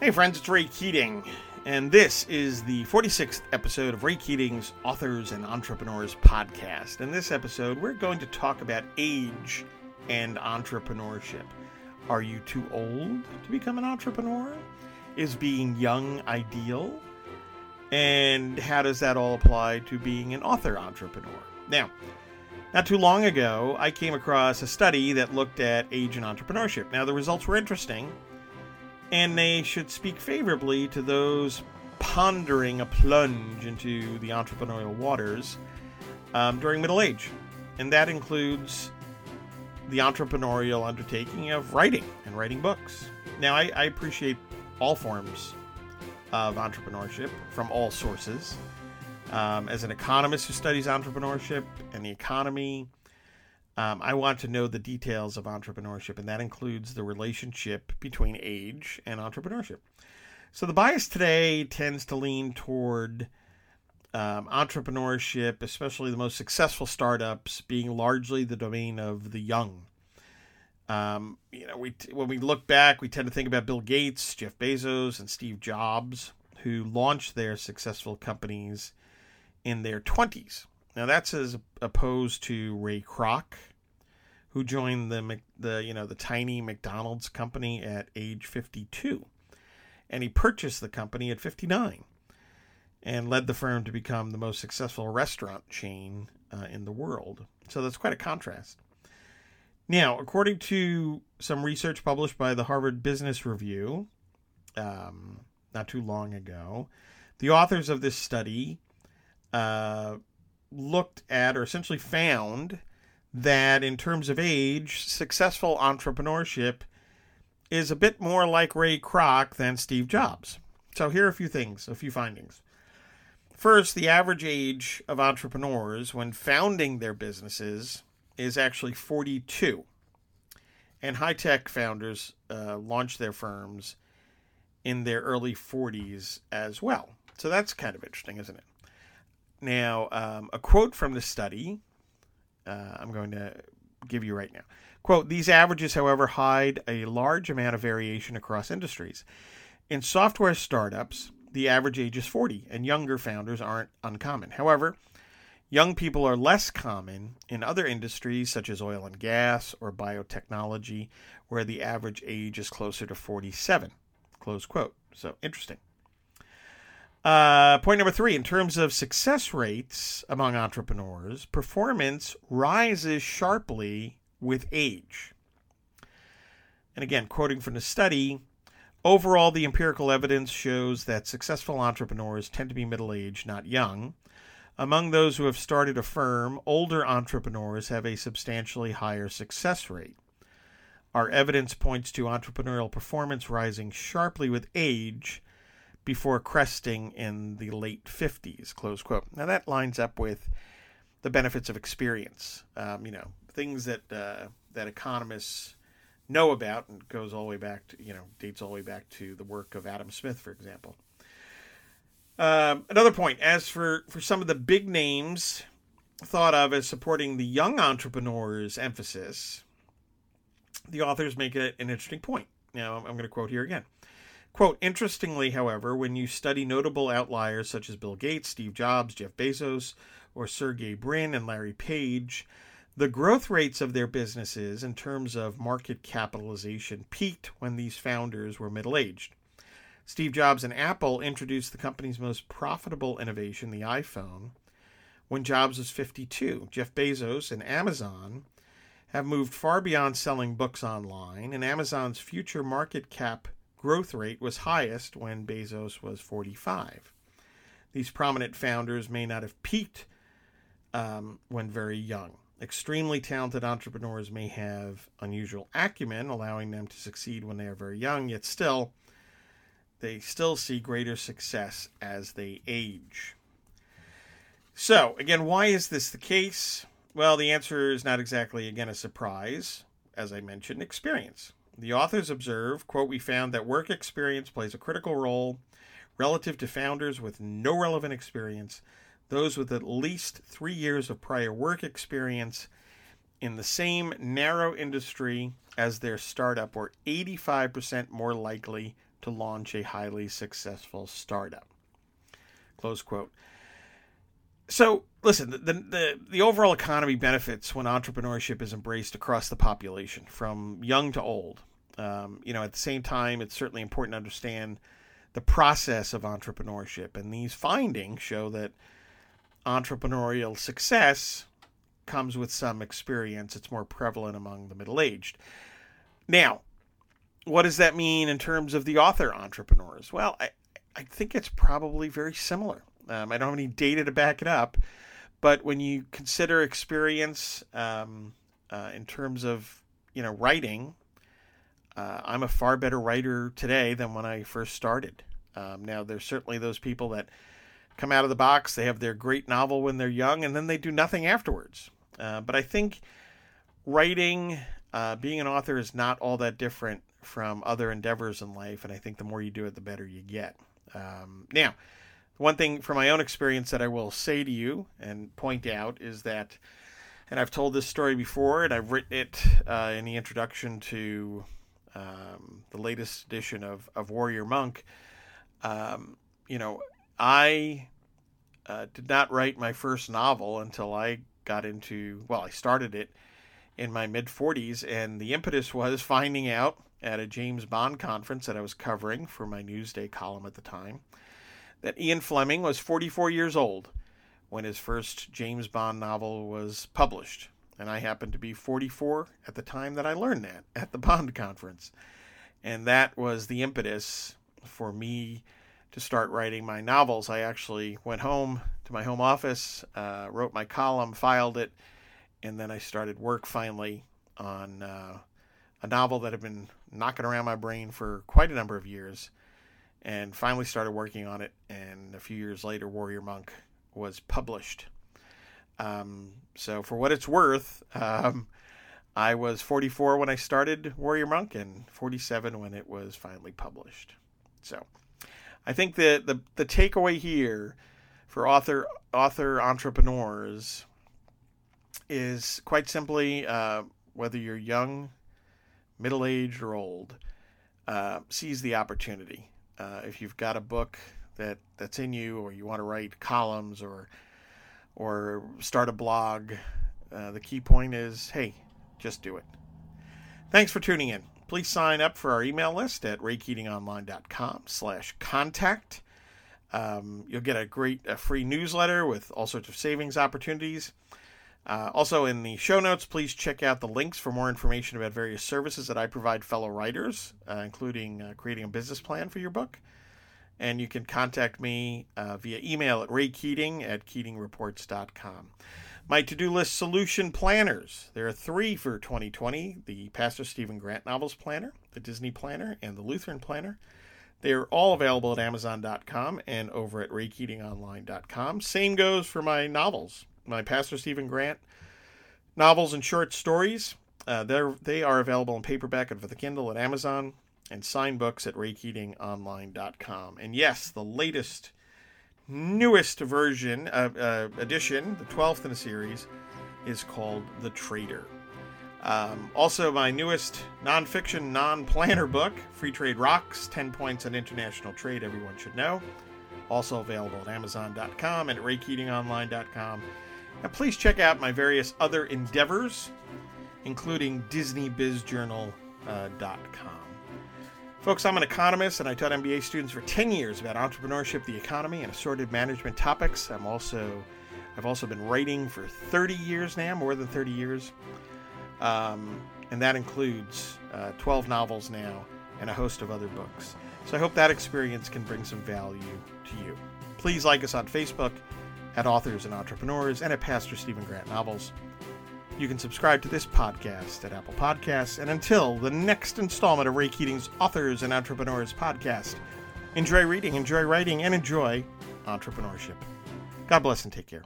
Hey, friends, it's Ray Keating, and this is the 46th episode of Ray Keating's Authors and Entrepreneurs podcast. In this episode, we're going to talk about age and entrepreneurship. Are you too old to become an entrepreneur? Is being young ideal? And how does that all apply to being an author entrepreneur? Now, not too long ago, I came across a study that looked at age and entrepreneurship. Now, the results were interesting, and they should speak favorably to those pondering a plunge into the entrepreneurial waters um, during middle age. And that includes the entrepreneurial undertaking of writing and writing books. Now, I, I appreciate all forms of entrepreneurship from all sources. Um, as an economist who studies entrepreneurship and the economy, um, I want to know the details of entrepreneurship, and that includes the relationship between age and entrepreneurship. So the bias today tends to lean toward um, entrepreneurship, especially the most successful startups, being largely the domain of the young. Um, you know, we when we look back, we tend to think about Bill Gates, Jeff Bezos, and Steve Jobs, who launched their successful companies in their 20s. Now that's as opposed to Ray Kroc, who joined the the you know the tiny McDonald's company at age 52, and he purchased the company at 59, and led the firm to become the most successful restaurant chain uh, in the world. So that's quite a contrast. Now, according to some research published by the Harvard Business Review, um, not too long ago, the authors of this study uh, looked at or essentially found that in terms of age, successful entrepreneurship is a bit more like Ray Kroc than Steve Jobs. So here are a few things, a few findings. First, the average age of entrepreneurs when founding their businesses is actually 42. And high tech founders uh, launch their firms in their early 40s as well. So that's kind of interesting, isn't it? Now, um, a quote from the study uh, I'm going to give you right now. Quote These averages, however, hide a large amount of variation across industries. In software startups, the average age is 40, and younger founders aren't uncommon. However, young people are less common in other industries such as oil and gas or biotechnology, where the average age is closer to 47. Close quote. So interesting. Uh, point number three in terms of success rates among entrepreneurs, performance rises sharply with age. And again, quoting from the study, overall, the empirical evidence shows that successful entrepreneurs tend to be middle aged, not young. Among those who have started a firm, older entrepreneurs have a substantially higher success rate. Our evidence points to entrepreneurial performance rising sharply with age before cresting in the late 50s, close quote. Now that lines up with the benefits of experience. Um, you know, things that uh, that economists know about and goes all the way back to, you know, dates all the way back to the work of Adam Smith, for example. Um, another point, as for, for some of the big names thought of as supporting the young entrepreneurs' emphasis, the authors make it an interesting point. Now, I'm going to quote here again. Quote, interestingly, however, when you study notable outliers such as Bill Gates, Steve Jobs, Jeff Bezos, or Sergey Brin and Larry Page, the growth rates of their businesses in terms of market capitalization peaked when these founders were middle aged. Steve Jobs and Apple introduced the company's most profitable innovation, the iPhone, when Jobs was 52. Jeff Bezos and Amazon have moved far beyond selling books online, and Amazon's future market cap growth rate was highest when Bezos was 45. These prominent founders may not have peaked um, when very young. Extremely talented entrepreneurs may have unusual acumen, allowing them to succeed when they are very young, yet still, they still see greater success as they age. So, again, why is this the case? Well, the answer is not exactly, again, a surprise. As I mentioned, experience. The authors observe, quote, we found that work experience plays a critical role relative to founders with no relevant experience. Those with at least three years of prior work experience in the same narrow industry as their startup were 85% more likely to launch a highly successful startup. Close quote. So, listen, the, the, the overall economy benefits when entrepreneurship is embraced across the population, from young to old. Um, you know, at the same time, it's certainly important to understand the process of entrepreneurship. And these findings show that entrepreneurial success comes with some experience. It's more prevalent among the middle aged. Now, what does that mean in terms of the author entrepreneurs? Well, I, I think it's probably very similar. Um, I don't have any data to back it up, but when you consider experience um, uh, in terms of you know writing, uh, I'm a far better writer today than when I first started. Um, now, there's certainly those people that come out of the box, they have their great novel when they're young, and then they do nothing afterwards. Uh, but I think writing, uh, being an author, is not all that different from other endeavors in life, and I think the more you do it, the better you get. Um, now, one thing from my own experience that I will say to you and point out is that, and I've told this story before, and I've written it uh, in the introduction to um, the latest edition of, of Warrior Monk. Um, you know, I uh, did not write my first novel until I got into, well, I started it in my mid 40s, and the impetus was finding out at a James Bond conference that I was covering for my Newsday column at the time that Ian Fleming was 44 years old when his first James Bond novel was published. And I happened to be 44 at the time that I learned that at the Bond conference. And that was the impetus for me to start writing my novels. I actually went home to my home office, uh, wrote my column, filed it, and then I started work finally on uh, a novel that had been knocking around my brain for quite a number of years, and finally started working on it. And a few years later, Warrior Monk was published. Um, so, for what it's worth, um, I was 44 when I started Warrior Monk and 47 when it was finally published. So, I think that the the takeaway here for author author entrepreneurs is quite simply uh, whether you're young, middle aged, or old, uh, seize the opportunity. Uh, if you've got a book that that's in you, or you want to write columns, or or start a blog, uh, the key point is, hey, just do it. Thanks for tuning in please sign up for our email list at raykeatingonline.com slash contact. Um, you'll get a great a free newsletter with all sorts of savings opportunities. Uh, also, in the show notes, please check out the links for more information about various services that I provide fellow writers, uh, including uh, creating a business plan for your book. And you can contact me uh, via email at raykeating at keatingreports.com. My to do list solution planners. There are three for 2020 the Pastor Stephen Grant Novels Planner, the Disney Planner, and the Lutheran Planner. They are all available at Amazon.com and over at RayKeatingOnline.com. Same goes for my novels, my Pastor Stephen Grant novels and short stories. Uh, they are available in paperback and for the Kindle at Amazon, and signed books at RayKeatingOnline.com. And yes, the latest newest version, uh, uh, edition, the 12th in the series, is called The Traitor. Um, also, my newest nonfiction, non planner book, Free Trade Rocks 10 Points on International Trade Everyone Should Know. Also available at Amazon.com and at RayKeatingOnline.com. And please check out my various other endeavors, including DisneyBizJournal.com. Uh, Folks, I'm an economist and I taught MBA students for 10 years about entrepreneurship, the economy, and assorted management topics. I'm also I've also been writing for 30 years now, more than 30 years. Um, and that includes uh, 12 novels now and a host of other books. So I hope that experience can bring some value to you. Please like us on Facebook at Authors and Entrepreneurs and at Pastor Stephen Grant Novels. You can subscribe to this podcast at Apple Podcasts. And until the next installment of Ray Keating's Authors and Entrepreneurs podcast, enjoy reading, enjoy writing, and enjoy entrepreneurship. God bless and take care.